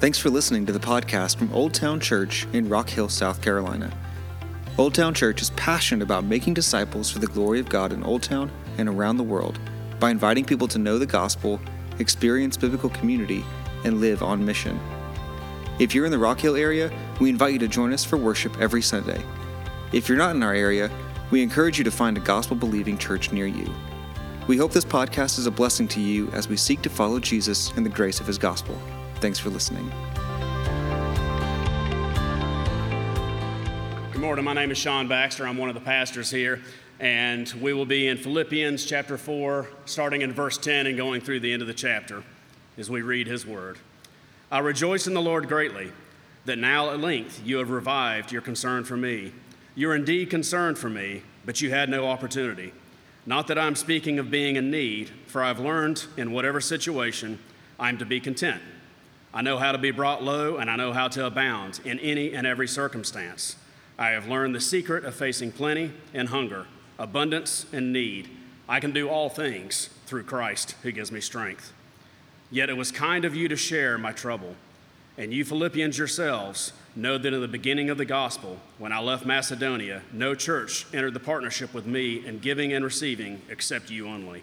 Thanks for listening to the podcast from Old Town Church in Rock Hill, South Carolina. Old Town Church is passionate about making disciples for the glory of God in Old Town and around the world by inviting people to know the gospel, experience biblical community, and live on mission. If you're in the Rock Hill area, we invite you to join us for worship every Sunday. If you're not in our area, we encourage you to find a gospel believing church near you. We hope this podcast is a blessing to you as we seek to follow Jesus in the grace of his gospel. Thanks for listening. Good morning. My name is Sean Baxter. I'm one of the pastors here, and we will be in Philippians chapter 4, starting in verse 10 and going through the end of the chapter as we read his word. I rejoice in the Lord greatly that now at length you have revived your concern for me. You are indeed concerned for me, but you had no opportunity. Not that I'm speaking of being in need, for I've learned in whatever situation I'm to be content. I know how to be brought low, and I know how to abound in any and every circumstance. I have learned the secret of facing plenty and hunger, abundance and need. I can do all things through Christ who gives me strength. Yet it was kind of you to share my trouble. And you Philippians yourselves know that in the beginning of the gospel, when I left Macedonia, no church entered the partnership with me in giving and receiving except you only.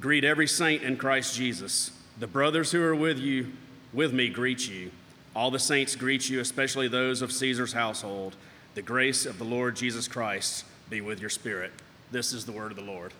Greet every saint in Christ Jesus. The brothers who are with you, with me, greet you. All the saints greet you, especially those of Caesar's household. The grace of the Lord Jesus Christ be with your spirit. This is the word of the Lord.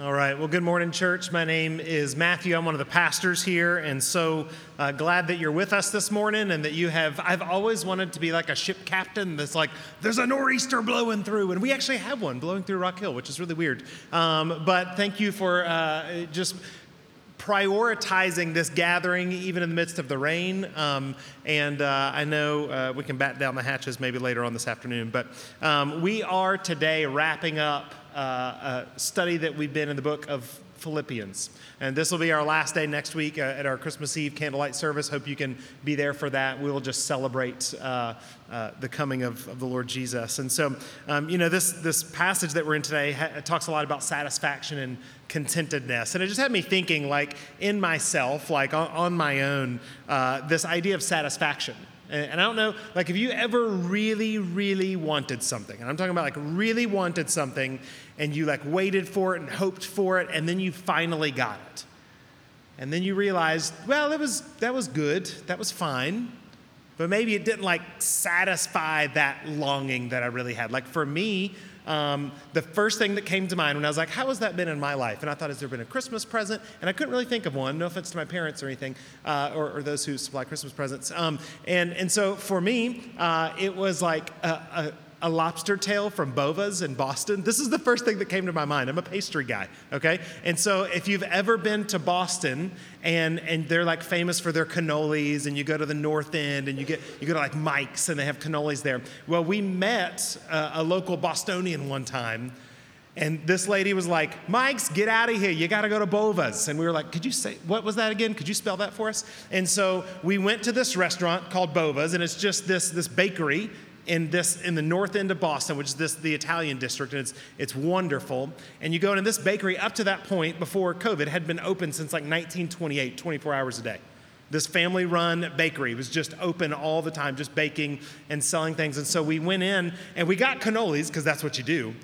All right. Well, good morning, church. My name is Matthew. I'm one of the pastors here, and so uh, glad that you're with us this morning and that you have. I've always wanted to be like a ship captain that's like, there's a nor'easter blowing through, and we actually have one blowing through Rock Hill, which is really weird. Um, but thank you for uh, just prioritizing this gathering even in the midst of the rain. Um, and uh, I know uh, we can bat down the hatches maybe later on this afternoon. But um, we are today wrapping up uh, a study that we've been in the book of Philippians. And this will be our last day next week uh, at our Christmas Eve candlelight service. Hope you can be there for that. We will just celebrate uh, uh, the coming of, of, the Lord Jesus. And so, um, you know, this, this passage that we're in today ha- talks a lot about satisfaction and contentedness. And it just had me thinking, like, in myself, like on, on my own, uh, this idea of satisfaction. And I don't know, like, if you ever really, really wanted something, and I'm talking about like really wanted something, and you like waited for it and hoped for it, and then you finally got it. And then you realized, well, it was, that was good, that was fine, but maybe it didn't like satisfy that longing that I really had. Like for me, um, the first thing that came to mind when I was like, how has that been in my life? And I thought, has there been a Christmas present? And I couldn't really think of one. No offense to my parents or anything, uh, or, or, those who supply Christmas presents. Um, and, and so for me, uh, it was like a, a lobster tail from Bova's in Boston. This is the first thing that came to my mind. I'm a pastry guy, okay? And so if you've ever been to Boston and and they're like famous for their cannolis and you go to the north end and you get you go to like Mike's and they have cannolis there. Well, we met a, a local Bostonian one time and this lady was like, Mike's, get out of here. You got to go to Bova's. And we were like, could you say, what was that again? Could you spell that for us? And so we went to this restaurant called Bova's, and it's just this, this bakery in this in the north end of Boston, which is this the Italian district, and it's it's wonderful. And you go into this bakery up to that point before COVID had been open since like 1928, 24 hours a day. This family run bakery was just open all the time, just baking and selling things. And so we went in and we got cannolis, because that's what you do.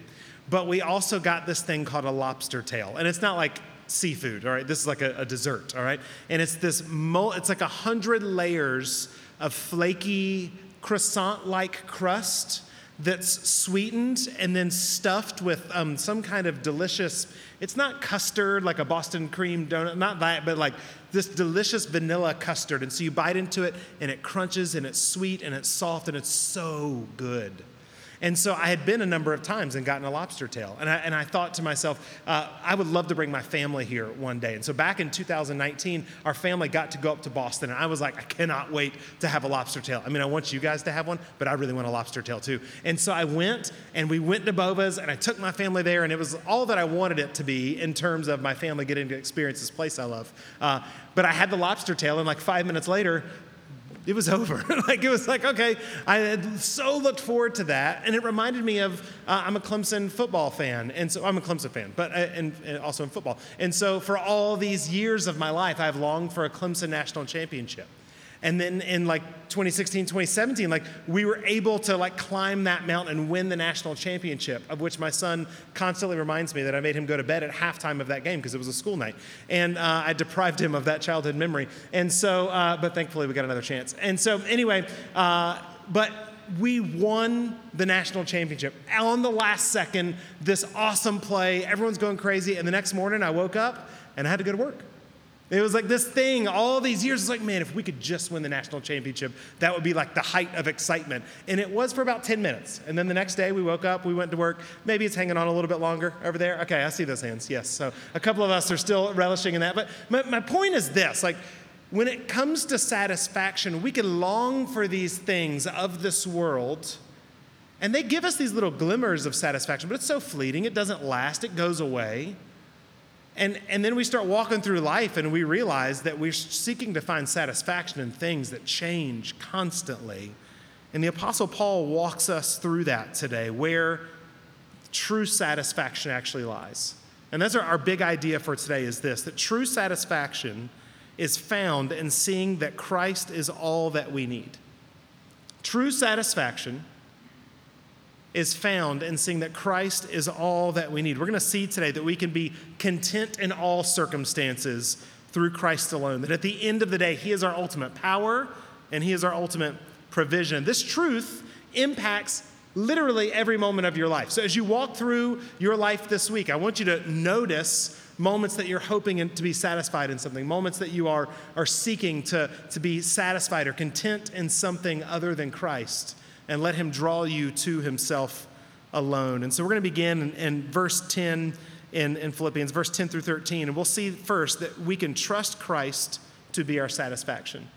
But we also got this thing called a lobster tail. And it's not like seafood, all right? This is like a, a dessert, all right? And it's this, mul- it's like a hundred layers of flaky croissant like crust that's sweetened and then stuffed with um, some kind of delicious, it's not custard like a Boston cream donut, not that, but like this delicious vanilla custard. And so you bite into it and it crunches and it's sweet and it's soft and it's so good. And so I had been a number of times and gotten a lobster tail. And I, and I thought to myself, uh, I would love to bring my family here one day. And so back in 2019, our family got to go up to Boston. And I was like, I cannot wait to have a lobster tail. I mean, I want you guys to have one, but I really want a lobster tail too. And so I went and we went to Bova's and I took my family there. And it was all that I wanted it to be in terms of my family getting to experience this place I love. Uh, but I had the lobster tail, and like five minutes later, it was over. like it was like, okay, I had so looked forward to that. And it reminded me of, uh, I'm a Clemson football fan. And so I'm a Clemson fan, but uh, and, and, also in football. And so for all these years of my life, I've longed for a Clemson national championship. And then in like 2016, 2017, like we were able to like climb that mountain and win the national championship, of which my son constantly reminds me that I made him go to bed at halftime of that game because it was a school night. And uh, I deprived him of that childhood memory. And so, uh, but thankfully we got another chance. And so anyway, uh, but we won the national championship on the last second, this awesome play. Everyone's going crazy. And the next morning I woke up and I had to go to work. It was like this thing all these years. It's like, man, if we could just win the national championship, that would be like the height of excitement. And it was for about 10 minutes. And then the next day we woke up, we went to work. Maybe it's hanging on a little bit longer over there. Okay, I see those hands. Yes. So a couple of us are still relishing in that. But my, my point is this like, when it comes to satisfaction, we can long for these things of this world. And they give us these little glimmers of satisfaction, but it's so fleeting. It doesn't last, it goes away. And, and then we start walking through life and we realize that we're seeking to find satisfaction in things that change constantly. And the Apostle Paul walks us through that today, where true satisfaction actually lies. And that's our, our big idea for today is this that true satisfaction is found in seeing that Christ is all that we need. True satisfaction is found in seeing that Christ is all that we need. We're going to see today that we can be content in all circumstances through Christ alone. That at the end of the day, He is our ultimate power and He is our ultimate provision. This truth impacts literally every moment of your life. So as you walk through your life this week, I want you to notice moments that you're hoping to be satisfied in something, moments that you are, are seeking to, to be satisfied or content in something other than Christ and let him draw you to himself alone. And so we're going to begin in, in verse 10 in, in Philippians, verse 10 through 13. And we'll see first that we can trust Christ to be our satisfaction.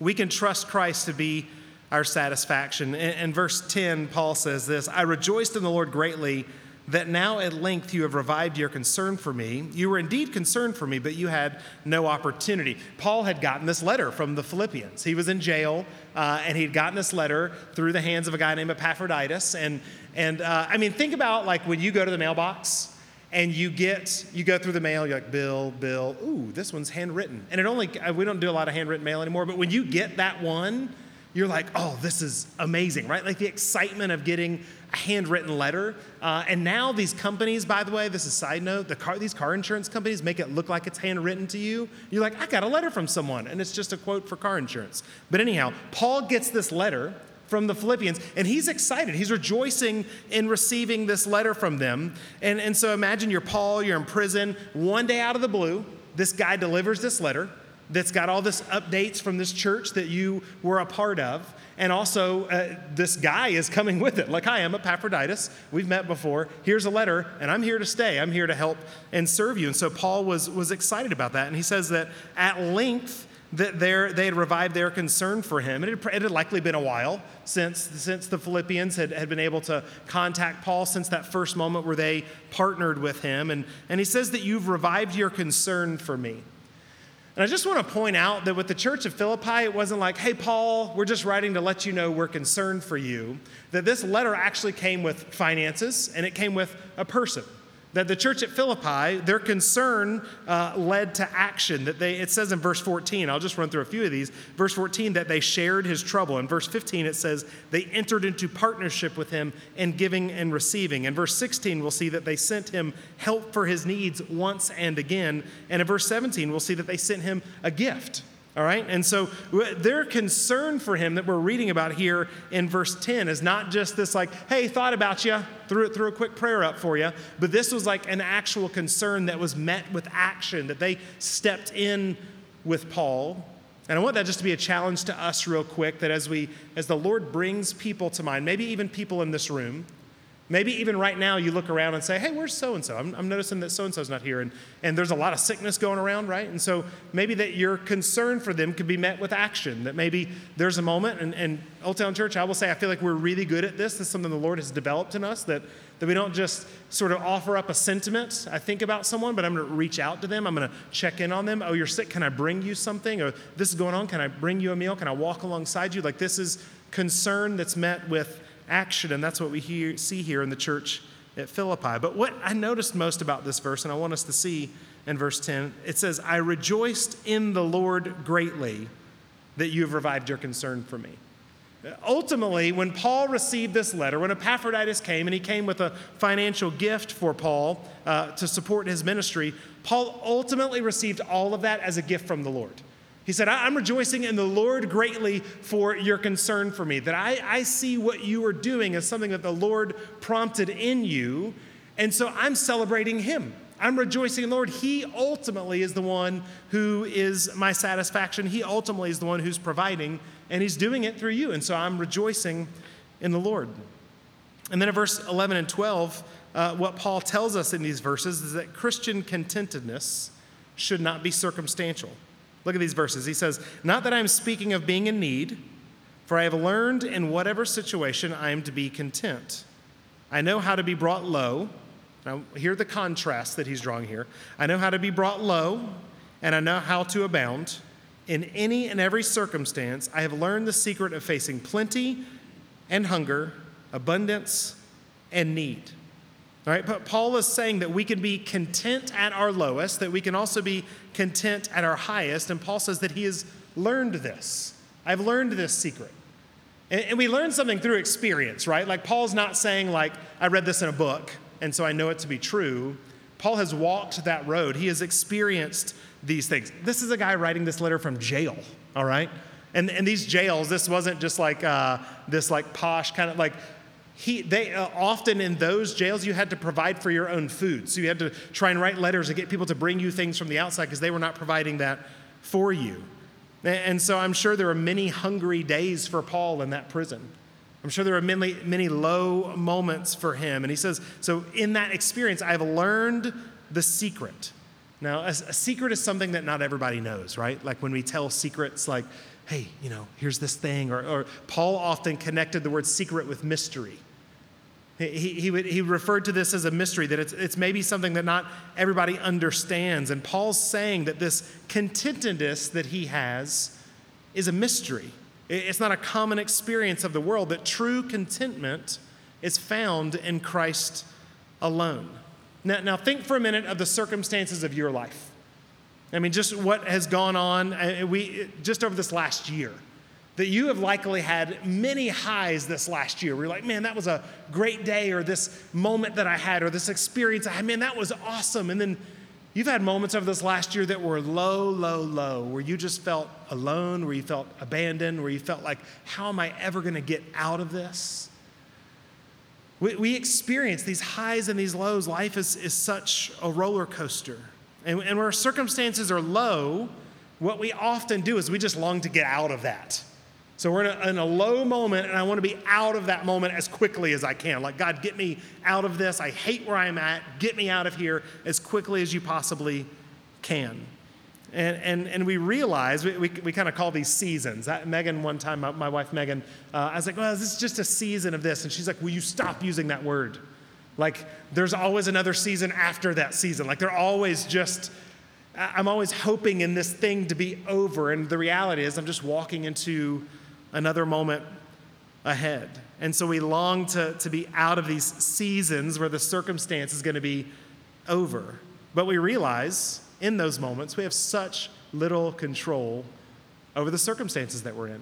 We can trust Christ to be our satisfaction. In, in verse 10, Paul says this I rejoiced in the Lord greatly that now at length you have revived your concern for me. You were indeed concerned for me, but you had no opportunity. Paul had gotten this letter from the Philippians. He was in jail, uh, and he'd gotten this letter through the hands of a guy named Epaphroditus. And, and uh, I mean, think about like when you go to the mailbox and you get you go through the mail you're like bill bill ooh this one's handwritten and it only uh, we don't do a lot of handwritten mail anymore but when you get that one you're like oh this is amazing right like the excitement of getting a handwritten letter. Uh, and now these companies, by the way, this is side note, the car, these car insurance companies make it look like it's handwritten to you. You're like, I got a letter from someone, and it's just a quote for car insurance. But anyhow, Paul gets this letter from the Philippians, and he's excited. He's rejoicing in receiving this letter from them. And, and so imagine you're Paul, you're in prison. One day out of the blue, this guy delivers this letter that's got all this updates from this church that you were a part of. And also, uh, this guy is coming with it. Like, I'm Epaphroditus. We've met before. Here's a letter, and I'm here to stay. I'm here to help and serve you. And so Paul was, was excited about that. And he says that at length, that they had revived their concern for him. And it had, it had likely been a while since, since the Philippians had, had been able to contact Paul, since that first moment where they partnered with him. And, and he says that you've revived your concern for me. And I just want to point out that with the church of Philippi, it wasn't like, hey, Paul, we're just writing to let you know we're concerned for you. That this letter actually came with finances and it came with a person that the church at Philippi, their concern uh, led to action. That they, it says in verse 14, I'll just run through a few of these. Verse 14, that they shared his trouble. In verse 15, it says they entered into partnership with him in giving and receiving. In verse 16, we'll see that they sent him help for his needs once and again. And in verse 17, we'll see that they sent him a gift. All right? And so their concern for him that we're reading about here in verse 10 is not just this, like, hey, thought about you, threw threw a quick prayer up for you, but this was like an actual concern that was met with action, that they stepped in with Paul And I want that just to be a challenge to us real quick that as we as the Lord brings people to mind, maybe even people in this room, maybe even right now you look around and say, hey, where's so and so? I'm noticing that so and so's not here. And, and there's a lot of sickness going around, right? And so maybe that your concern for them could be met with action, that maybe there's a moment. And, and Old Town Church, I will say, I feel like we're really good at this. This is something the Lord has developed in us that that we don't just sort of offer up a sentiment. I think about someone, but I'm going to reach out to them. I'm going to check in on them. Oh, you're sick. Can I bring you something? Or this is going on. Can I bring you a meal? Can I walk alongside you? Like this is concern that's met with action. And that's what we hear, see here in the church at Philippi. But what I noticed most about this verse, and I want us to see in verse 10, it says, I rejoiced in the Lord greatly that you have revived your concern for me. Ultimately, when Paul received this letter, when Epaphroditus came and he came with a financial gift for Paul uh, to support his ministry, Paul ultimately received all of that as a gift from the Lord. He said, I'm rejoicing in the Lord greatly for your concern for me, that I, I see what you are doing as something that the Lord prompted in you, and so I'm celebrating him. I'm rejoicing in the Lord. He ultimately is the one who is my satisfaction. He ultimately is the one who's providing and he's doing it through you. And so I'm rejoicing in the Lord. And then in verse 11 and 12, uh, what Paul tells us in these verses is that Christian contentedness should not be circumstantial. Look at these verses. He says, Not that I'm speaking of being in need, for I have learned in whatever situation I am to be content. I know how to be brought low. Now, hear the contrast that he's drawing here. I know how to be brought low, and I know how to abound. In any and every circumstance, I have learned the secret of facing plenty and hunger, abundance and need. All right, but Paul is saying that we can be content at our lowest, that we can also be content at our highest. And Paul says that he has learned this. I've learned this secret. And, and we learn something through experience, right? Like Paul's not saying, like, I read this in a book, and so I know it to be true. Paul has walked that road. He has experienced these things. This is a guy writing this letter from jail, all right? And, and these jails, this wasn't just like uh, this like posh kind of like, he, they uh, often in those jails you had to provide for your own food. So you had to try and write letters and get people to bring you things from the outside because they were not providing that for you. And so i'm sure there were many hungry days for paul in that prison. I'm sure there were many, many low moments for him. And he says so in that experience i've learned the secret. Now, a, a, secret is something that not everybody knows, right? Like when we tell secrets, like, hey, you know, here's this thing, or, or Paul often connected the word secret with mystery. He, he, would, he referred to this as a mystery, that it's, it's maybe something that not everybody understands. And Paul's saying that this contentedness that he has is a mystery. It's not a common experience of the world, that true contentment is found in Christ alone. Now, now, think for a minute of the circumstances of your life. I mean, just what has gone on uh, we, just over this last year. That you have likely had many highs this last year. You're like, man, that was a great day, or this moment that I had, or this experience I had, man, that was awesome. And then you've had moments over this last year that were low, low, low, where you just felt alone, where you felt abandoned, where you felt like, how am I ever going to get out of this? We, we experience these highs and these lows. Life is, is such a roller coaster. And, and where circumstances are low, what we often do is we just long to get out of that. So we're in a, in a, low moment, and I want to be out of that moment as quickly as I can. Like, God, get me out of this. I hate where I'm at. Get me out of here as quickly as you possibly can. And, and, and we realize, we, we, we kind of call these seasons. Megan, one time, my, my wife Megan, uh, I was like, well, this is just a season of this. And she's like, will you stop using that word? Like, there's always another season after that season. Like, they're always just, I'm always hoping in this thing to be over. And the reality is, I'm just walking into another moment ahead. And so we long to, to be out of these seasons where the circumstance is going to be over. But we realize in those moments, we have such little control over the circumstances that we're in.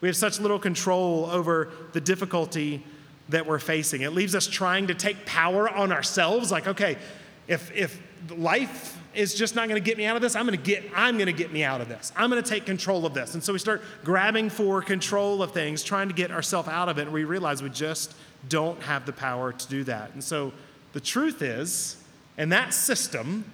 We have such little control over the difficulty that we're facing. It leaves us trying to take power on ourselves like, okay, if, if life is just not going to get me out of this, I'm going to get I'm going to get me out of this. I'm going to take control of this. And so we start grabbing for control of things, trying to get ourselves out of it, and we realize we just don't have the power to do that. And so the truth is, in that system,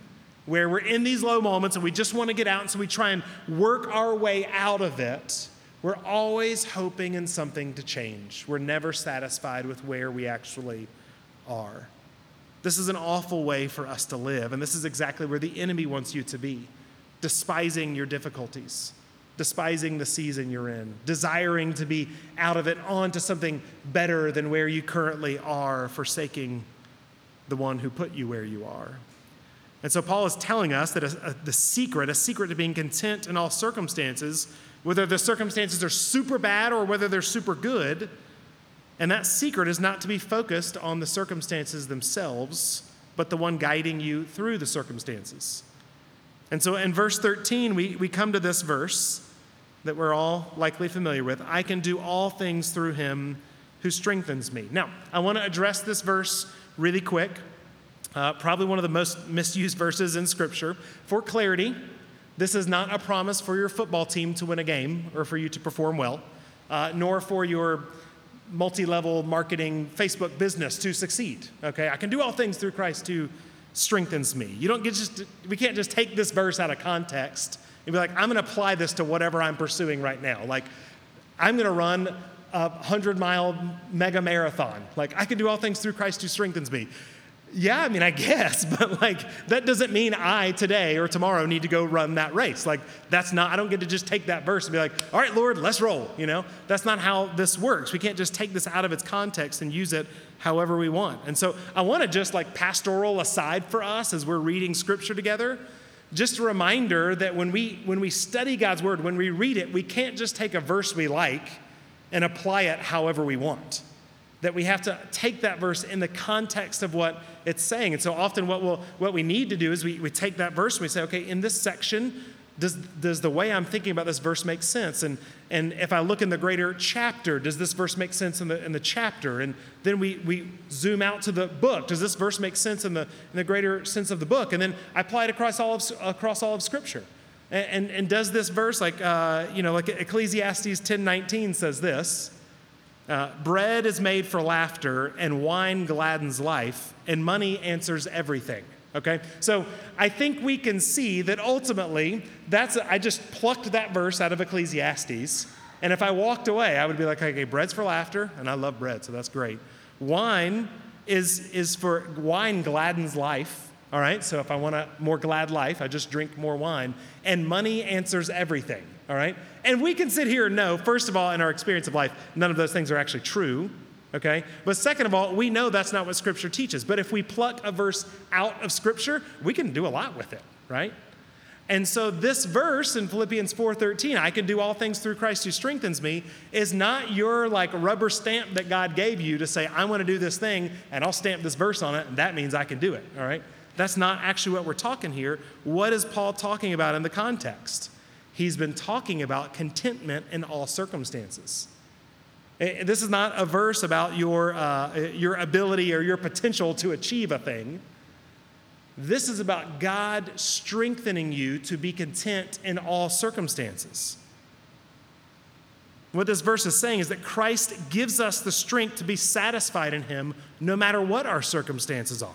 where we're in these low moments and we just want to get out, and so we try and work our way out of it, we're always hoping in something to change. We're never satisfied with where we actually are. This is an awful way for us to live, and this is exactly where the enemy wants you to be despising your difficulties, despising the season you're in, desiring to be out of it on to something better than where you currently are, forsaking the one who put you where you are. And so Paul is telling us that a, a, the secret, a secret to being content in all circumstances, whether the circumstances are super bad or whether they're super good, and that secret is not to be focused on the circumstances themselves, but the one guiding you through the circumstances. And so in verse 13, we, we come to this verse that we're all likely familiar with I can do all things through him who strengthens me. Now, I want to address this verse really quick. Uh, probably one of the most misused verses in Scripture. For clarity, this is not a promise for your football team to win a game or for you to perform well, uh, nor for your multi level marketing Facebook business to succeed. Okay, I can do all things through Christ who strengthens me. You don't get just, we can't just take this verse out of context and be like, I'm to apply this to whatever I'm pursuing right now. Like, I'm to run a 100 mile mega marathon. Like, I can do all things through Christ who strengthens me. Yeah, I mean, I guess, but like, that doesn't mean I today or tomorrow need to go run that race. Like, that's not, I don't get to just take that verse and be like, all right, Lord, let's roll. You know, that's not how this works. We can't just take this out of its context and use it however we want. And so I want to just like pastoral aside for us as we're reading scripture together. Just a reminder that when we when we study God's word, when we read it, we can't just take a verse we like and apply it however we want that we have to take that verse in the context of what it's saying. And so often, what, we'll, what we need to do is we, we take that verse and we say, okay, in this section, does, does the way I'm thinking about this verse make sense? And, and if I look in the greater chapter, does this verse make sense in the, in the chapter? And then we, we zoom out to the book. Does this verse make sense in the, in the greater sense of the book? And then I apply it across all of, across all of Scripture. And, and, and does this verse, like, uh, you know, like Ecclesiastes 10.19 says this, uh, bread is made for laughter, and wine gladdens life, and money answers everything. Okay? So I think we can see that ultimately, that's, I just plucked that verse out of Ecclesiastes. And if I walked away, I would be like, okay, bread's for laughter, and I love bread, so that's great. Wine is, is for, wine gladdens life, all right? So if I want a more glad life, I just drink more wine. And money answers everything all right? And we can sit here and know, first of all, in our experience of life, none of those things are actually true, okay? But second of all, we know that's not what Scripture teaches. But if we pluck a verse out of Scripture, we can do a lot with it, right? And so this verse in Philippians 4:13, I can do all things through Christ who strengthens me, is not your like rubber stamp that God gave you to say, I want to do this thing and I'll stamp this verse on it, and that means I can do it. All right? That's not actually what we're talking here. What is Paul talking about in the context? he's been talking about contentment in all circumstances. Eh, this is not a verse about your, uh, your ability or your potential to achieve a thing. This is about God strengthening you to be content in all circumstances. What this verse is saying is that Christ gives us the strength to be satisfied in Him no matter what our circumstances are.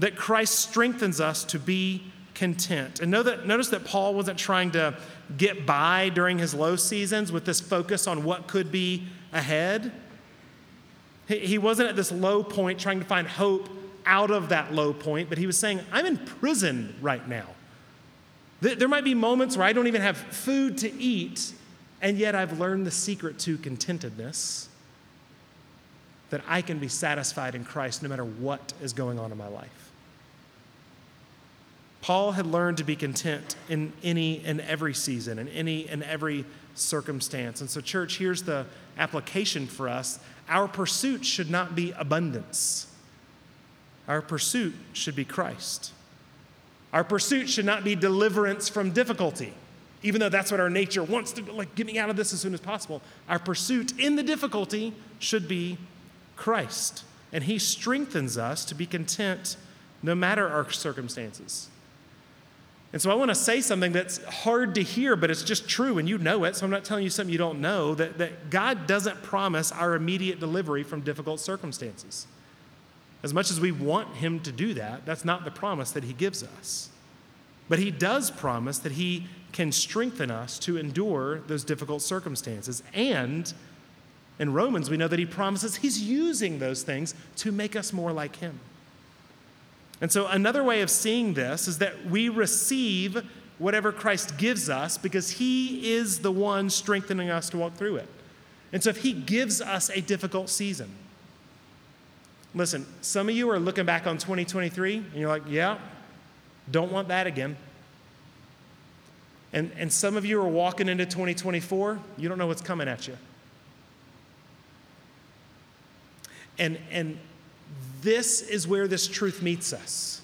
That Christ strengthens us to be content. And that, notice that Paul wasn't trying to get by during his low seasons with this focus on what could be ahead. He, he wasn't at this low point trying to find hope out of that low point, but he was saying, I'm in prison right now. There might be moments where I don't even have food to eat, and yet I've learned the secret to contentedness that I can be satisfied in Christ no matter what is going on in my life. Paul had learned to be content in any and every season, in any and every circumstance. And so, church, here's the application for us our pursuit should not be abundance, our pursuit should be Christ. Our pursuit should not be deliverance from difficulty, even though that's what our nature wants to, like, get me out of this as soon as possible. Our pursuit in the difficulty should be Christ. And He strengthens us to be content no matter our circumstances. And so I want to say something that's hard to hear, but it's just true, and you know it, so I'm not telling you something you don't know that, that God doesn't promise our immediate delivery from difficult circumstances. As much as we want Him to do that, that's not the promise that He gives us. But He does promise that He can strengthen us to endure those difficult circumstances. And in Romans, we know that He promises He's using those things to make us more like Him. And so, another way of seeing this is that we receive whatever Christ gives us because He is the one strengthening us to walk through it. And so, if He gives us a difficult season, listen, some of you are looking back on 2023 and you're like, yeah, don't want that again. And, and some of you are walking into 2024, you don't know what's coming at you. And, and this is where this truth meets us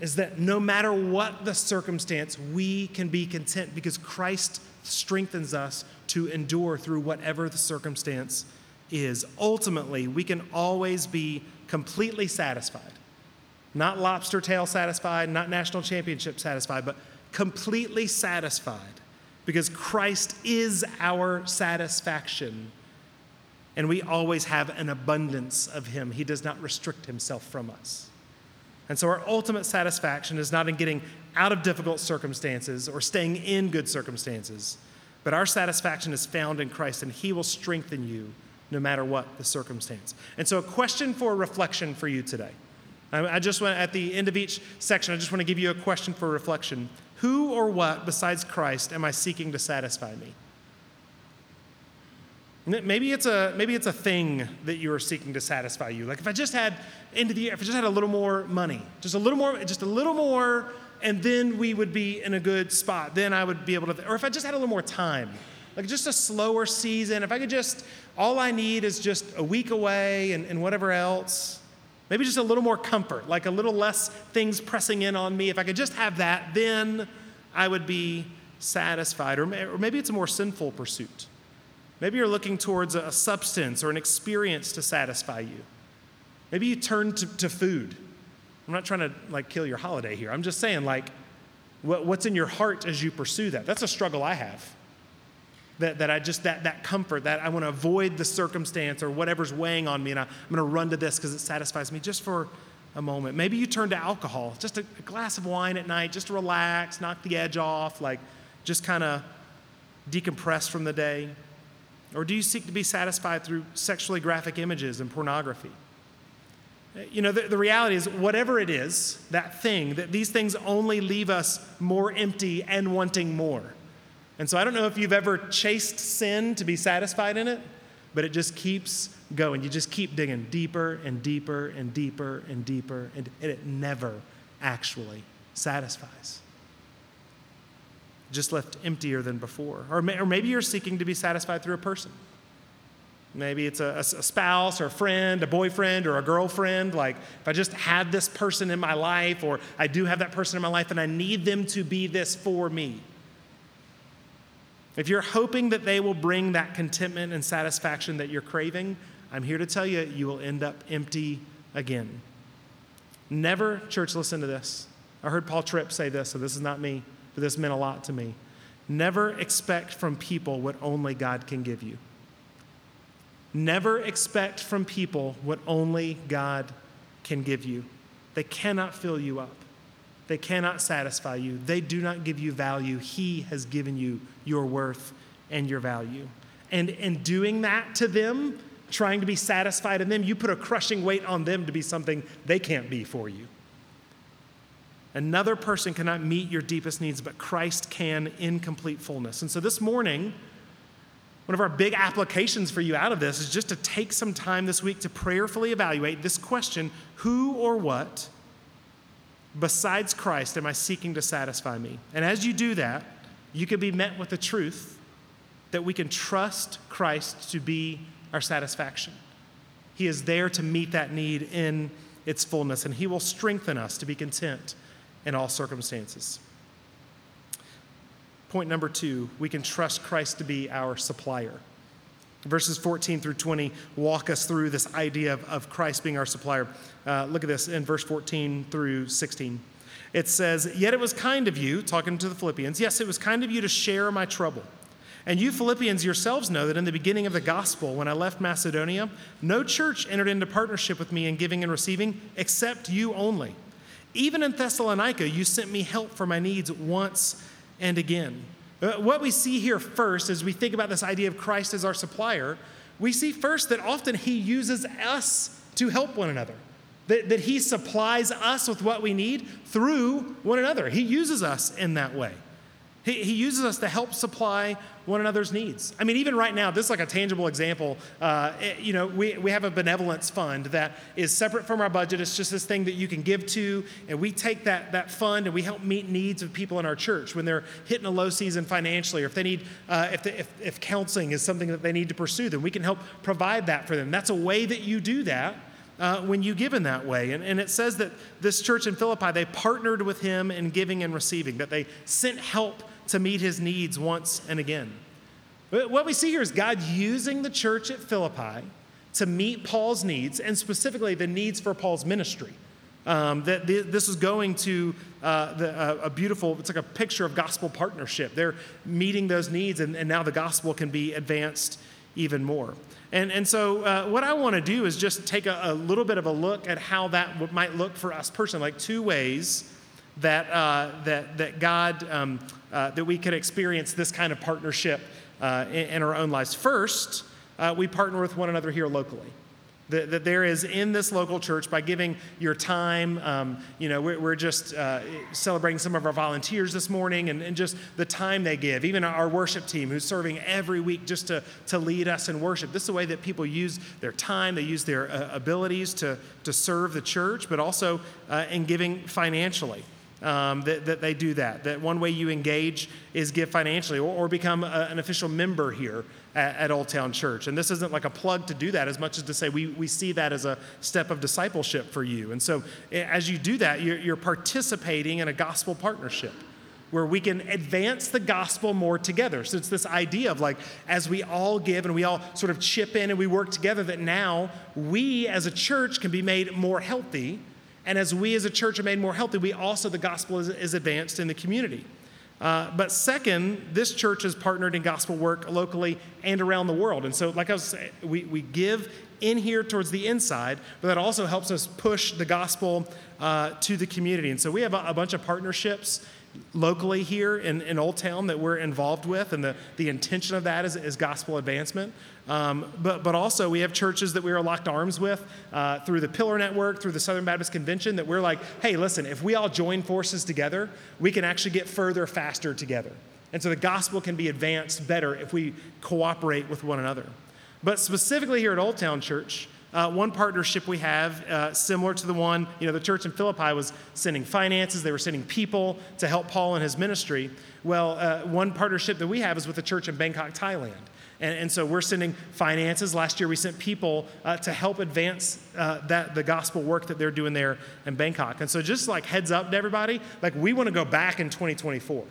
is that no matter what the circumstance, we can be content because Christ strengthens us to endure through whatever the circumstance is. Ultimately, we can always be completely satisfied. Not lobster tail satisfied, not national championship satisfied, but completely satisfied because Christ is our satisfaction. And we always have an abundance of Him. He does not restrict Himself from us. And so, our ultimate satisfaction is not in getting out of difficult circumstances or staying in good circumstances, but our satisfaction is found in Christ, and He will strengthen you no matter what the circumstance. And so, a question for reflection for you today. I just want, at the end of each section, I just want to give you a question for reflection. Who or what besides Christ am I seeking to satisfy me? Maybe it's a maybe it's a thing that you are seeking to satisfy you. Like if I just had into the year, if I just had a little more money, just a little more, just a little more, and then we would be in a good spot. Then I would be able to. Or if I just had a little more time, like just a slower season. If I could just, all I need is just a week away and, and whatever else. Maybe just a little more comfort, like a little less things pressing in on me. If I could just have that, then I would be satisfied. Or, or maybe it's a more sinful pursuit. Maybe you're looking towards a substance or an experience to satisfy you. Maybe you turn to, to food. I'm not trying to like kill your holiday here. I'm just saying like what, what's in your heart as you pursue that. That's a struggle I have. That, that I just that that comfort that I want to avoid the circumstance or whatever's weighing on me and I, am going to run to this because it satisfies me just for a moment. Maybe you turn to alcohol, just a, a glass of wine at night, just to relax, knock the edge off, like just kind of decompress from the day. Or do you seek to be satisfied through sexually graphic images and pornography? You know, the, the, reality is, whatever it is, that thing, that these things only leave us more empty and wanting more. And so I don't know if you've ever chased sin to be satisfied in it, but it just keeps going. You just keep digging deeper and deeper and deeper and deeper, and it never actually satisfies just left emptier than before. Or, may, or maybe you're seeking to be satisfied through a person. Maybe it's a, a, spouse or a friend, a boyfriend or a girlfriend. Like, if I just had this person in my life, or I do have that person in my life and I need them to be this for me. If you're hoping that they will bring that contentment and satisfaction that you're craving, I'm here to tell you, you will end up empty again. Never, church, listen to this. I heard Paul Tripp say this, so this is not me this meant a lot to me. Never expect from people what only God can give you. Never expect from people what only God can give you. They cannot fill you up. They cannot satisfy you. They do not give you value. He has given you your worth and your value. And in doing that to them, trying to be satisfied in them, you put a crushing weight on them to be something they can't be for you. Another person cannot meet your deepest needs, but Christ can in complete fullness. And so this morning, one of our big applications for you out of this is just to take some time this week to prayerfully evaluate this question who or what besides Christ am I seeking to satisfy me? And as you do that, you can be met with the truth that we can trust Christ to be our satisfaction. He is there to meet that need in its fullness, and He will strengthen us to be content in all circumstances. Point number two, we can trust Christ to be our supplier. Verses 14 through 20 walk us through this idea of, of Christ being our supplier. Uh, look at this in verse 14 through 16. It says, Yet it was kind of you, talking to the Philippians, yes, it was kind of you to share my trouble. And you Philippians yourselves know that in the beginning of the gospel, when I left Macedonia, no church entered into partnership with me in giving and receiving except you only. Even in Thessalonica, you sent me help for my needs once and again. Uh, what we see here first as we think about this idea of Christ as our supplier, we see first that often he uses us to help one another. That, that he supplies us with what we need through one another. He uses us in that way. He, he uses us to help supply one another's needs. I mean, even right now, this is like a tangible example. Uh, it, you know, we, we have a benevolence fund that is separate from our budget. It's just this thing that you can give to, and we take that, that fund and we help meet needs of people in our church when they're hitting a low season financially, or if they need, uh, if, if, if counseling is something that they need to pursue, then we can help provide that for them. That's a way that you do that. Uh, when you give in that way. And, and it says that this church in Philippi, they partnered with him in giving and receiving, that they sent help to meet his needs once and again. What we see here is God using the church at Philippi to meet Paul's needs, and specifically the needs for Paul's ministry. Um, that this is going to uh, the, uh, a beautiful, it's like a picture of gospel partnership. They're meeting those needs, and, and now the gospel can be advanced even more. And, and so, uh, what I want to do is just take a, a, little bit of a look at how that might look for us personally, like two ways that, uh, that, that God, um, uh, that we could experience this kind of partnership uh, in, in, our own lives. First, uh, we partner with one another here locally. That, that, there is in this local church by giving your time. Um, you know, we're, we're just uh, celebrating some of our volunteers this morning and, and, just the time they give. Even our worship team who's serving every week just to, to lead us in worship. This is a way that people use their time, they use their uh, abilities to, to serve the church, but also uh, in giving financially um, that, that they do that. That one way you engage is give financially or, or become a, an official member here at, at, Old Town Church. And this isn't like a plug to do that as much as to say we, we see that as a step of discipleship for you. And so as you do that, you're, you're participating in a gospel partnership where we can advance the gospel more together. So it's this idea of like, as we all give and we all sort of chip in and we work together, that now we as a church can be made more healthy and as we as a church are made more healthy, we also, the gospel is, is advanced in the community. Uh, but second, this church has partnered in gospel work locally and around the world. And so, like I was saying, we, we give in here towards the inside, but that also helps us push the gospel uh, to the community. And so we have a, a bunch of partnerships locally here in, in Old Town that we're involved with, and the, the intention of that is, is gospel advancement. Um, but, but also, we have churches that we are locked arms with uh, through the Pillar Network, through the Southern Baptist Convention, that we're like, hey, listen, if we all join forces together, we can actually get further faster together. And so the gospel can be advanced better if we cooperate with one another. But specifically here at Old Town Church, uh, one partnership we have, uh, similar to the one, you know, the church in Philippi was sending finances, they were sending people to help Paul in his ministry. Well, uh, one partnership that we have is with the church in Bangkok, Thailand. And, and so we're sending finances. Last year we sent people uh, to help advance uh, that, the gospel work that they're doing there in Bangkok. And so just like heads up to everybody, like we want to go back in 2024.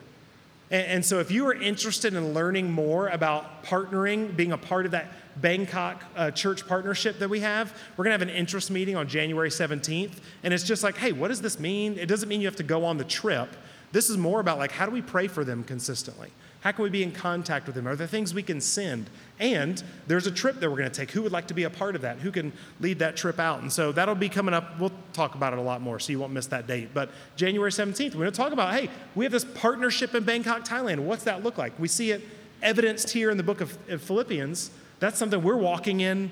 And, and so if you are interested in learning more about partnering, being a part of that Bangkok uh, church partnership that we have. We're going to have an interest meeting on January 17th. And it's just like, hey, what does this mean? It doesn't mean you have to go on the trip. This is more about like, how do we pray for them consistently? How can we be in contact with them? Are there things we can send? And there's a trip that we're going to take. Who would like to be a part of that? Who can lead that trip out? And so that'll be coming up. We'll talk about it a lot more so you won't miss that date. But January 17th, we're going to talk about hey, we have this partnership in Bangkok, Thailand. What's that look like? We see it evidenced here in the book of Philippians that's something we're walking in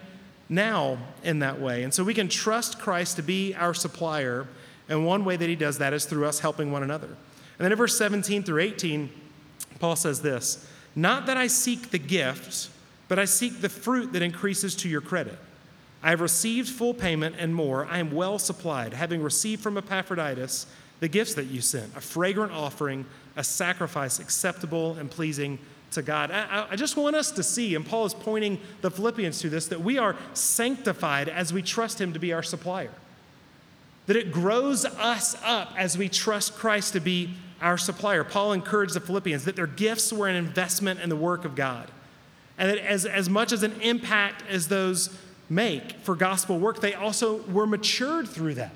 now in that way. And so we can trust Christ to be our supplier. And one way that he does that is through us helping one another. And then in verse 17 through 18, Paul says this Not that I seek the gift, but I seek the fruit that increases to your credit. I have received full payment and more. I am well supplied, having received from Epaphroditus the gifts that you sent, a fragrant offering, a sacrifice acceptable and pleasing to God. I, I, just want us to see, and Paul is pointing the Philippians to this, that we are sanctified as we trust Him to be our supplier. That it grows us up as we trust Christ to be our supplier. Paul encouraged the Philippians that their gifts were an investment in the work of God. And that as, as much as an impact as those make for gospel work, they also were matured through that.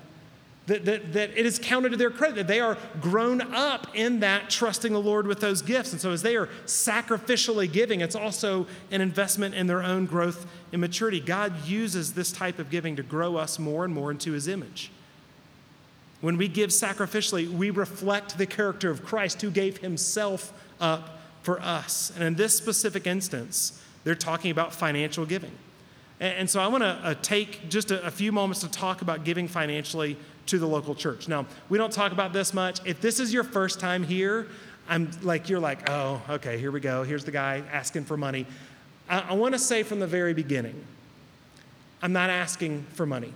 that, that, that it is counted to their credit, that they are grown up in that trusting the Lord with those gifts. And so as they are sacrificially giving, it's also an investment in their own growth and maturity. God uses this type of giving to grow us more and more into his image. When we give sacrificially, we reflect the character of Christ who gave himself up for us. And in this specific instance, they're talking about financial giving. And, so I want to uh, take just a, few moments to talk about giving financially to the local church. Now, we don't talk about this much. If this is your first time here, I'm like, you're like, oh, okay, here we go. Here's the guy asking for money. I want to say from the very beginning, I'm not asking for money.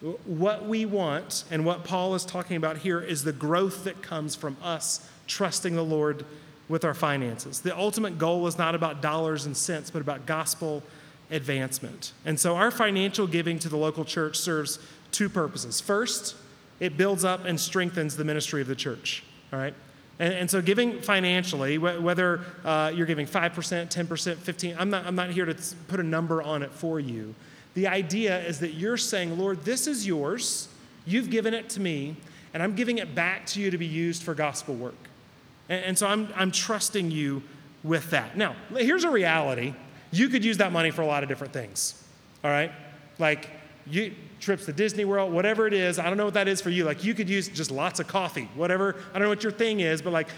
What we want and what Paul is talking about here is the growth that comes from us trusting the Lord with our finances. The ultimate goal is not about dollars and cents, but about gospel advancement. And so our financial giving to the local church serves two purposes. First, it builds up and strengthens the ministry of the church, all right? And, and so giving financially, whether uh, you're giving 5%, 10%, 15, I'm not, I'm not here to put a number on it for you. The idea is that you're saying, Lord, this is yours. You've given it to me, and I'm giving it back to you to be used for gospel work. And, and so I'm, I'm trusting you with that. Now, here's a reality you could use that money for a lot of different things, all right? Like you, trips to Disney World, whatever it is. I don't know what that is for you. Like you could use just lots of coffee, whatever. I don't know what your thing is, but like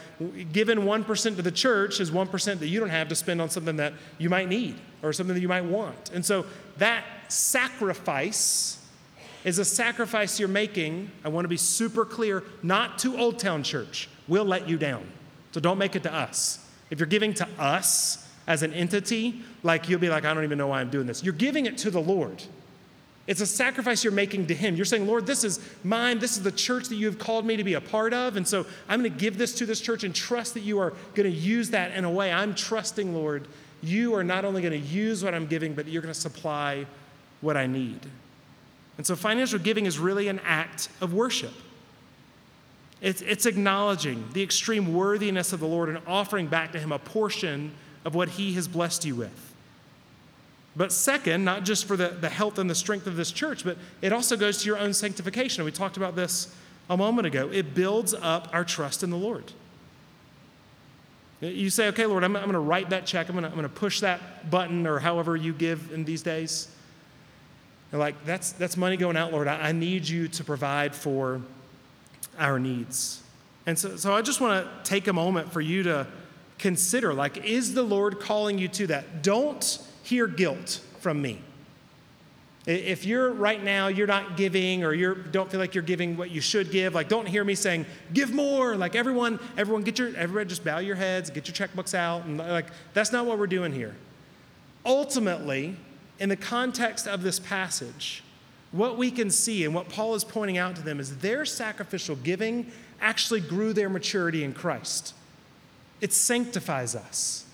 giving 1% to the church is 1% that you don't have to spend on something that you might need or something that you might want. And so that sacrifice is a sacrifice you're making. I want to be super clear, not to Old Town Church. We'll let you down. So don't make it to us. If you're giving to us as an entity, like you'll be like, I don't even know why I'm doing this. You're giving it to the Lord. It's a sacrifice you're making to Him. You're saying, Lord, this is mine. This is the church that you have called me to be a part of. And so I'm going to give this to this church and trust that you are going to use that in a way. I'm trusting, Lord, you are not only going to use what I'm giving, but you're going to supply what I need. And so financial giving is really an act of worship. It's, it's acknowledging the extreme worthiness of the Lord and offering back to Him a portion of what He has blessed you with. But second, not just for the, the health and the strength of this church, but it also goes to your own sanctification. We talked about this a moment ago. It builds up our trust in the Lord. You say, okay, Lord, I'm, I'm going to write that check. I'm going, to, I'm going to push that button or however you give in these days. And like, that's, that's money going out, Lord. I, I need you to provide for our needs. And so, so I just want to take a moment for you to consider like, is the Lord calling you to that? Don't hear guilt from me. If you're right now, you're not giving or you don't feel like you're giving what you should give, like don't hear me saying, give more. Like everyone, everyone get your, everybody just bow your heads, get your checkbooks out. And like, that's not what we're doing here. Ultimately, in the context of this passage, what we can see and what Paul is pointing out to them is their sacrificial giving actually grew their maturity in Christ. It sanctifies us.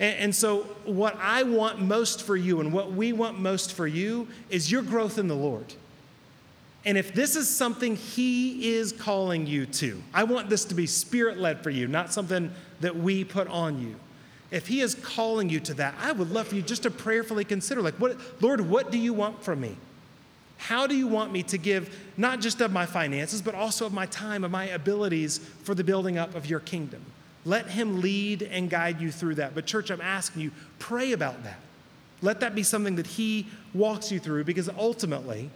And, and, so, what I want most for you and what we want most for you is your growth in the Lord. And if this is something He is calling you to, I want this to be spirit led for you, not something that we put on you. If He is calling you to that, I would love for you just to prayerfully consider, like, what, Lord, what do you want from me? How do you want me to give not just of my finances, but also of my time, of my abilities for the building up of your kingdom? Let Him lead and guide you through that. But, church, I'm asking you, pray about that. Let that be something that He walks you through because ultimately,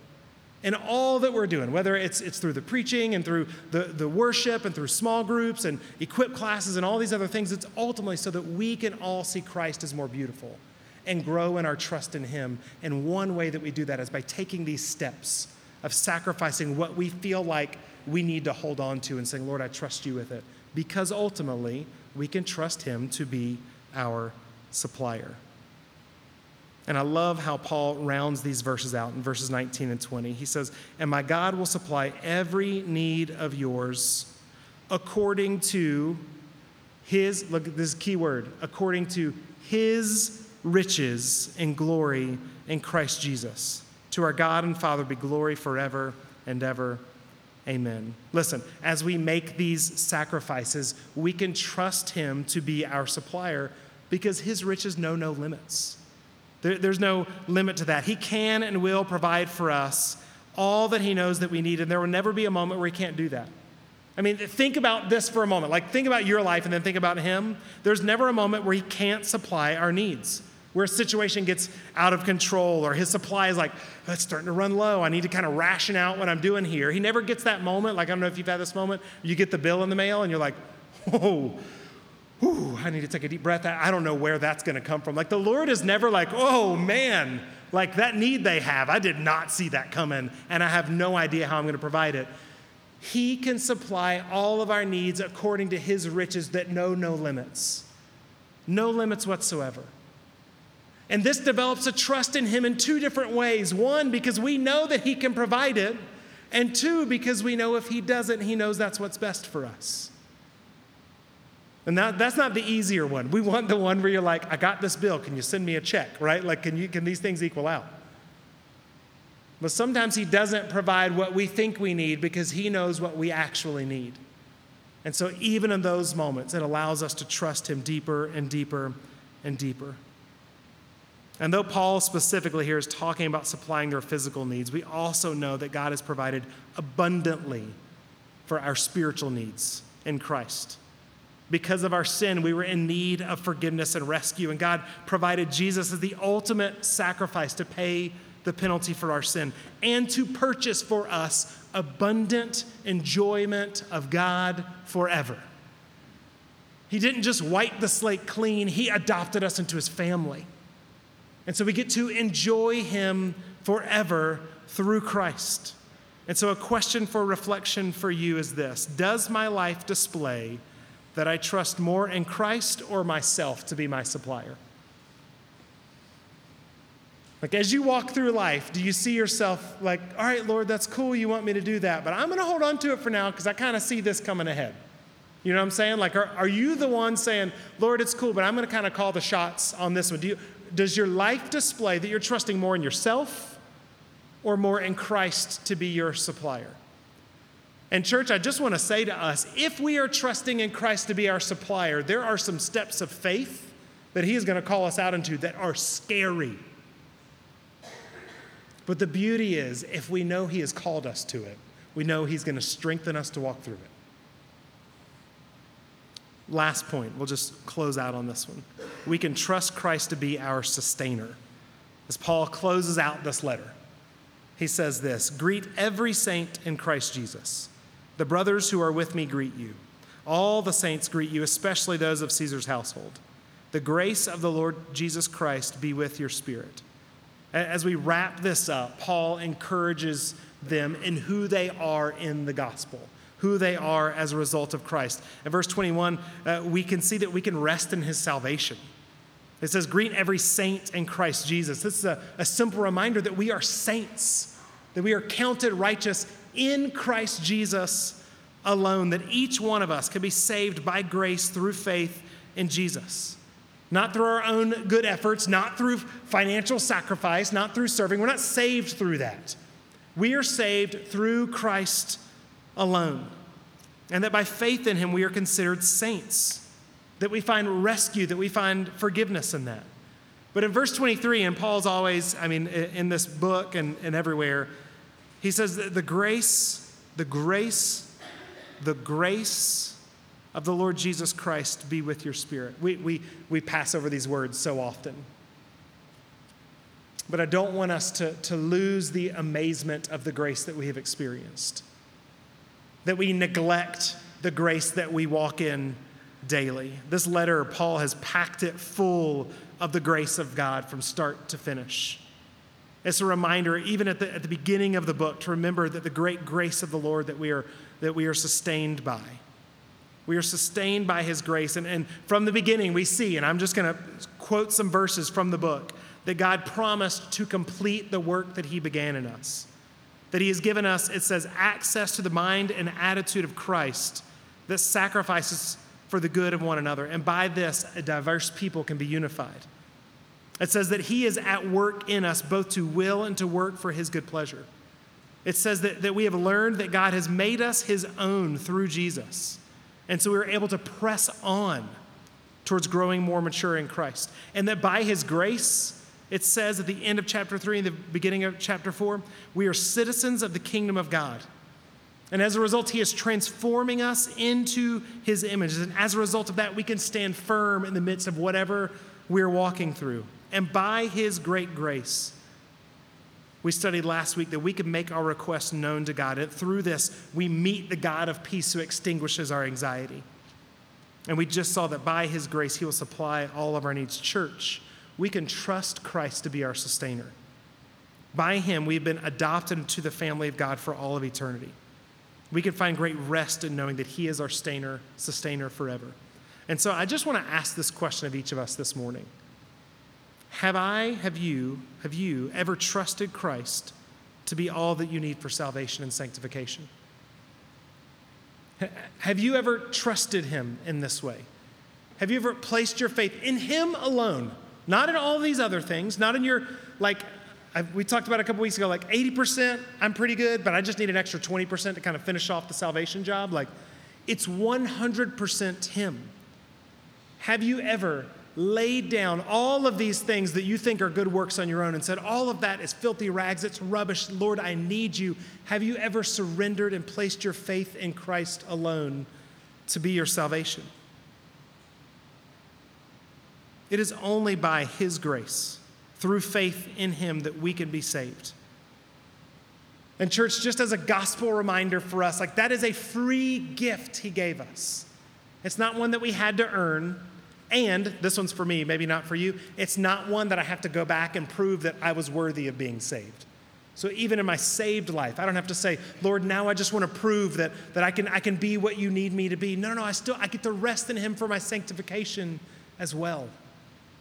in all that we're doing, whether it's, it's through the preaching and through the, the worship and through small groups and equip classes and all these other things, it's ultimately so that we can all see Christ as more beautiful and grow in our trust in Him. And one way that we do that is by taking these steps of sacrificing what we feel like we need to hold on to and saying, Lord, I trust you with it because ultimately we can trust Him to be our supplier. And I love how Paul rounds these verses out in verses 19 and 20. He says, And my God will supply every need of yours according to his, look at this key word, according to his riches and glory in Christ Jesus. To our God and Father be glory forever and ever. Amen. Listen, as we make these sacrifices, we can trust Him to be our supplier because His riches know no limits. There, there's no limit to that. He can and will provide for us all that He knows that we need, and there will never be a moment where He can't do that. I mean, think about this for a moment. Like, think about your life and then think about Him. There's never a moment where He can't supply our needs, where a situation gets out of control or His supply is like, oh, it's starting to run low. I need to kind of ration out what I'm doing here. He never gets that moment. Like, I don't know if you've had this moment. You get the bill in the mail and you're like, whoa. Whew, I need to take a deep breath. I don't know where that's going to come from. Like the Lord is never like, oh man, like that need they have. I did not see that coming, and I have no idea how I'm going to provide it. He can supply all of our needs according to his riches that know no limits. No limits whatsoever. And this develops a trust in him in two different ways. One, because we know that he can provide it, and two, because we know if he doesn't, he knows that's what's best for us. And that, that's not the easier one. We want the one where you're like, I got this bill. Can you send me a check, right? Like, can, you, can these things equal out? But sometimes He doesn't provide what we think we need because He knows what we actually need. And so, even in those moments, it allows us to trust Him deeper and deeper and deeper. And though Paul specifically here is talking about supplying their physical needs, we also know that God has provided abundantly for our spiritual needs in Christ. Because of our sin, we were in need of forgiveness and rescue, and God provided Jesus as the ultimate sacrifice to pay the penalty for our sin and to purchase for us abundant enjoyment of God forever. He didn't just wipe the slate clean, He adopted us into His family. And so we get to enjoy Him forever through Christ. And so, a question for reflection for you is this Does my life display that I trust more in Christ or myself to be my supplier? Like, as you walk through life, do you see yourself like, all right, Lord, that's cool, you want me to do that, but I'm going to hold on to it for now because I kind of see this coming ahead? You know what I'm saying? Like, are, are you the one saying, Lord, it's cool, but I'm going to kind of call the shots on this one? Do you, does your life display that you're trusting more in yourself or more in Christ to be your supplier? And, church, I just want to say to us if we are trusting in Christ to be our supplier, there are some steps of faith that He is going to call us out into that are scary. But the beauty is, if we know He has called us to it, we know He's going to strengthen us to walk through it. Last point, we'll just close out on this one. We can trust Christ to be our sustainer. As Paul closes out this letter, he says this Greet every saint in Christ Jesus. The brothers who are with me greet you. All the saints greet you, especially those of Caesar's household. The grace of the Lord Jesus Christ be with your spirit. As we wrap this up, Paul encourages them in who they are in the gospel, who they are as a result of Christ. In verse 21, uh, we can see that we can rest in his salvation. It says, Greet every saint in Christ Jesus. This is a, a simple reminder that we are saints, that we are counted righteous in Christ Jesus alone, that each one of us can be saved by grace through faith in Jesus. Not through our own good efforts, not through financial sacrifice, not through serving. We're not saved through that. We are saved through Christ alone. And that by faith in Him, we are considered saints, that we find rescue, that we find forgiveness in that. But in verse 23, and Paul's always, I mean, in this book and, and everywhere, he says the grace, the grace, the grace of the Lord Jesus Christ be with your spirit. We, we, we pass over these words so often. But I don't want us to, to lose the amazement of the grace that we have experienced, that we neglect the grace that we walk in daily. This letter, Paul has packed it full of the grace of God from start to finish. It's a reminder, even at the, at the beginning of the book, to remember that the great grace of the Lord that we are, that we are sustained by. We are sustained by his grace. And, and from the beginning, we see, and I'm just going to quote some verses from the book, that God promised to complete the work that he began in us. That he has given us, it says, access to the mind and attitude of Christ that sacrifices for the good of one another. And by this, a diverse people can be unified. It says that He is at work in us both to will and to work for His good pleasure. It says that, that we have learned that God has made us His own through Jesus. And so we are able to press on towards growing more mature in Christ. And that by His grace, It says at the end of chapter 3 and the beginning of chapter 4, we are citizens of the kingdom of God. And as a result, he is transforming us into his image. And as a result of that, we can stand firm in the midst of whatever we're walking through. And by his great grace, we studied last week that we can make our requests known to God. And through this, we meet the God of peace who extinguishes our anxiety. And we just saw that by his grace, he will supply all of our needs. Church, we can trust Christ to be our sustainer. By him, we've been adopted into the family of God for all of eternity. We can find great rest in knowing that he is our sustainer, sustainer forever. And so I just want to ask this question of each of us this morning. Have I, have you, have you ever trusted Christ to be all that you need for salvation and sanctification? Have you ever trusted him in this way? Have you ever placed your faith in him alone? Not in all these other things, not in your, like, I, we talked about a couple weeks ago, like 80%, I'm pretty good, but I just need an extra 20% to kind of finish off the salvation job. Like, it's 100% him. Have you ever laid down all of these things that you think are good works on your own and said, All of that is filthy rags, it's rubbish. Lord, I need you. Have you ever surrendered and placed your faith in Christ alone to be your salvation? It is only by His grace, through faith in Him, that we can be saved. And, church, just as a gospel reminder for us, like that is a free gift He gave us. It's not one that we had to earn. And this one's for me, maybe not for you. It's not one that I have to go back and prove that I was worthy of being saved. So even in my saved life, I don't have to say, Lord, now I just want to prove that, that I, can, I can be what you need me to be. No, no, no, I still I get to rest in Him for my sanctification as well.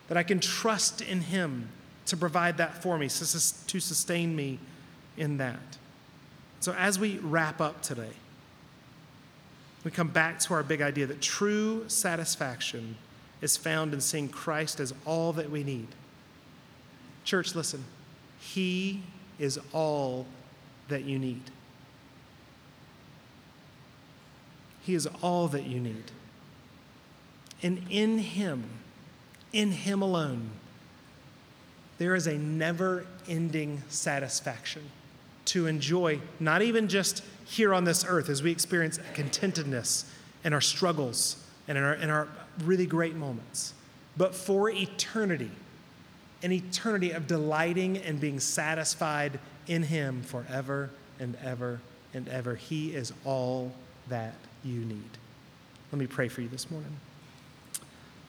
That I can trust in Him to provide that for me, to sustain me in that. So as we wrap up today, we come back to our big idea that true satisfaction is found in seeing Christ as all that we need. Church, listen, He is all that you need. He is all that you need. And in Him, in Him alone, there is a never ending satisfaction to enjoy, not even just here on this earth as we experience contentedness in our struggles and in our, in our really great moments, but for eternity, an eternity of delighting and being satisfied in Him forever and ever and ever. He is all that you need. Let me pray for you this morning.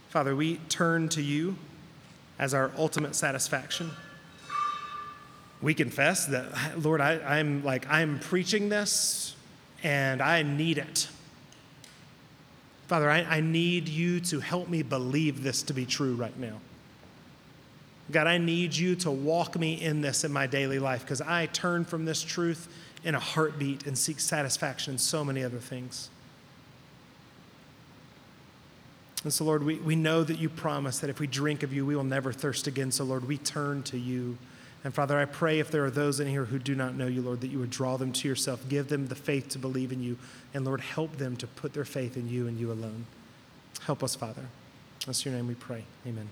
Father, we turn to you as our ultimate satisfaction. We confess that, Lord, I, am like, I'm preaching this and I need it. Father, I, I need you to help me believe this to be true right now. God, I need you to walk me in this in my daily life because I turn from this truth in a heartbeat and seek satisfaction in so many other things. And so, Lord, we, we know that you promise that if we drink of you, we will never thirst again. So, Lord, we turn to you. And Father, I pray if there are those in here who do not know you, Lord, that you would draw them to yourself, give them the faith to believe in you, and Lord, help them to put their faith in you and you alone. Help us, Father. That's your name we pray. Amen.